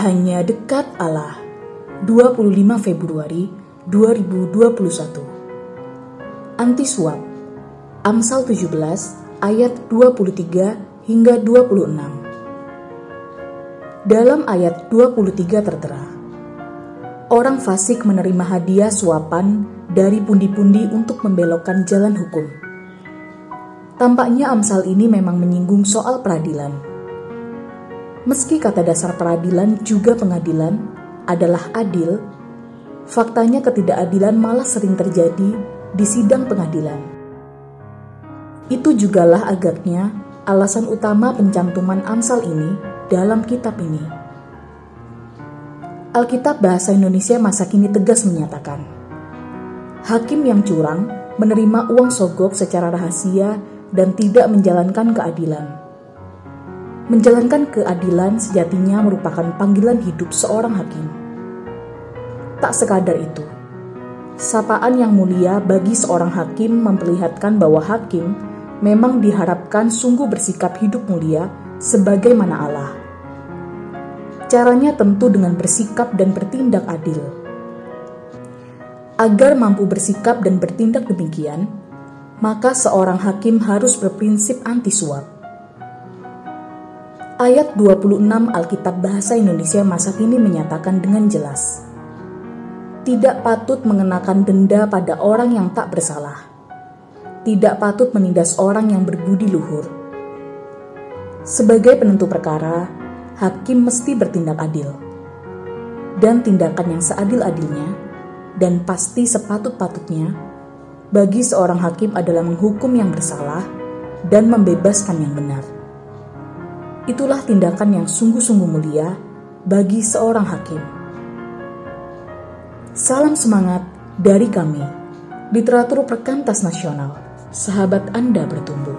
Hanya dekat Allah. 25 Februari 2021 Anti suap Amsal 17 ayat 23 hingga 26 Dalam ayat 23 tertera Orang fasik menerima hadiah suapan dari pundi-pundi untuk membelokkan jalan hukum. Tampaknya Amsal ini memang menyinggung soal peradilan Meski kata dasar peradilan juga pengadilan adalah adil, faktanya ketidakadilan malah sering terjadi di sidang pengadilan. Itu jugalah agaknya alasan utama pencantuman Amsal ini dalam kitab ini. Alkitab Bahasa Indonesia masa kini tegas menyatakan, hakim yang curang menerima uang sogok secara rahasia dan tidak menjalankan keadilan Menjalankan keadilan sejatinya merupakan panggilan hidup seorang hakim. Tak sekadar itu, sapaan yang mulia bagi seorang hakim memperlihatkan bahwa hakim memang diharapkan sungguh bersikap hidup mulia sebagaimana Allah. Caranya tentu dengan bersikap dan bertindak adil. Agar mampu bersikap dan bertindak demikian, maka seorang hakim harus berprinsip anti suap Ayat 26 Alkitab Bahasa Indonesia masa kini menyatakan dengan jelas, tidak patut mengenakan denda pada orang yang tak bersalah, tidak patut menindas orang yang berbudi luhur. Sebagai penentu perkara, hakim mesti bertindak adil, dan tindakan yang seadil-adilnya dan pasti sepatut-patutnya bagi seorang hakim adalah menghukum yang bersalah dan membebaskan yang benar. Itulah tindakan yang sungguh-sungguh mulia bagi seorang hakim. Salam semangat dari kami, literatur perkantas nasional. Sahabat Anda bertumbuh.